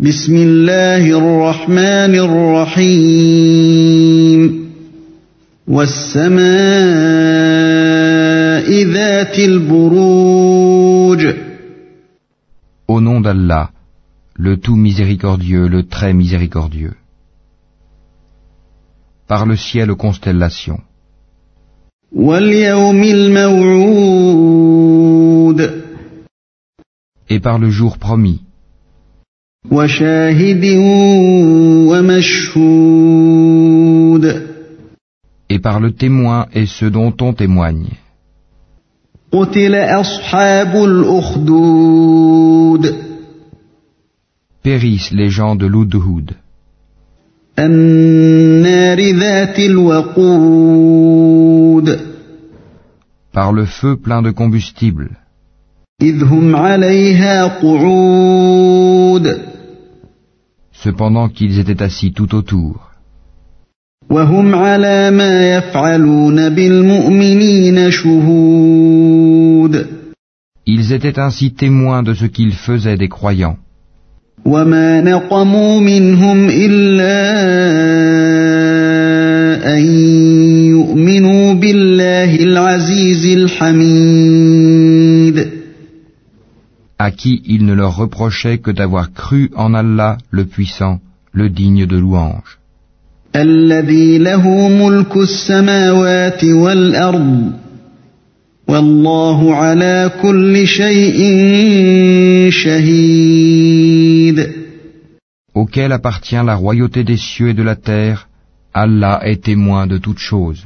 بسم الله الرحمن الرحيم والسماء ذات البروج Au nom d'Allah, le tout miséricordieux, le très miséricordieux. Par le ciel aux constellations. واليوم الموعود Et par le jour promis. Et par le témoin et ceux dont on témoigne. Périssent les gens de l'Oudhoud. Par le feu plein de combustible Cependant qu'ils étaient assis tout autour. وهم على ما يفعلون بالمؤمنين شهود Ils étaient ainsi témoins de ce qu'ils faisaient des croyants. وما نقموا منهم إلا أن يؤمنوا بالله العزيز الحميد à qui il ne leur reprochait que d'avoir cru en Allah le puissant, le digne de louange. Auquel appartient la royauté des cieux et de la terre, Allah est témoin de toutes choses.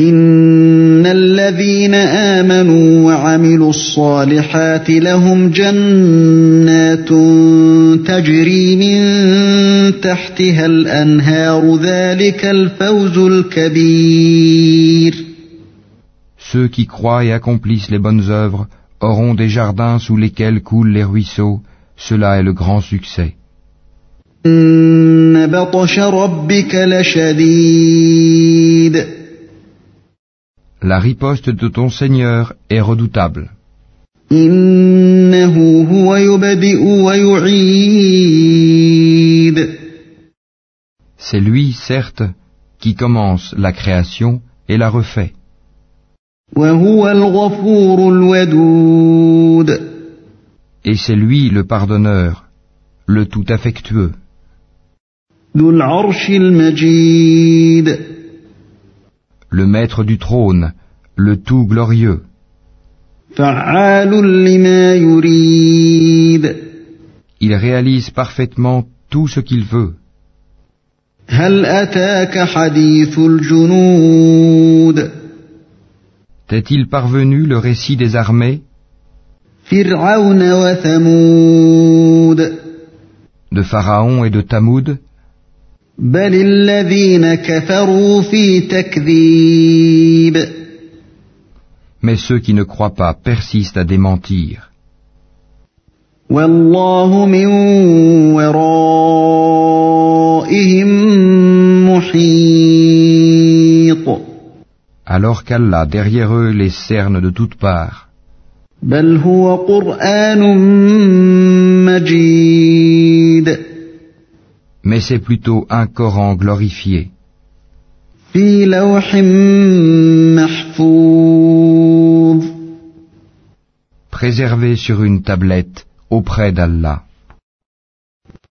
إن الذين آمنوا وعملوا الصالحات لهم جنات تجري من تحتها الأنهار ذلك الفوز الكبير Ceux qui croient et accomplissent les bonnes œuvres auront des jardins sous lesquels coulent les ruisseaux, cela est le grand succès. إن بطش ربك لشديد La riposte de ton Seigneur est redoutable. C'est lui, certes, qui commence la création et la refait. Et c'est lui le pardonneur, le tout affectueux le maître du trône, le tout glorieux. Il réalise parfaitement tout ce qu'il veut. T'est-il parvenu le récit des armées? De Pharaon et de Tamoud بل الذين كفروا في تكذيب Mais ceux qui ne croient pas persistent à démentir. والله من ورائهم محيط Alors qu'Allah derrière eux les cerne de toutes parts. بل هو قرآن مجيد mais c'est plutôt un Coran glorifié. Préservé sur une tablette auprès d'Allah.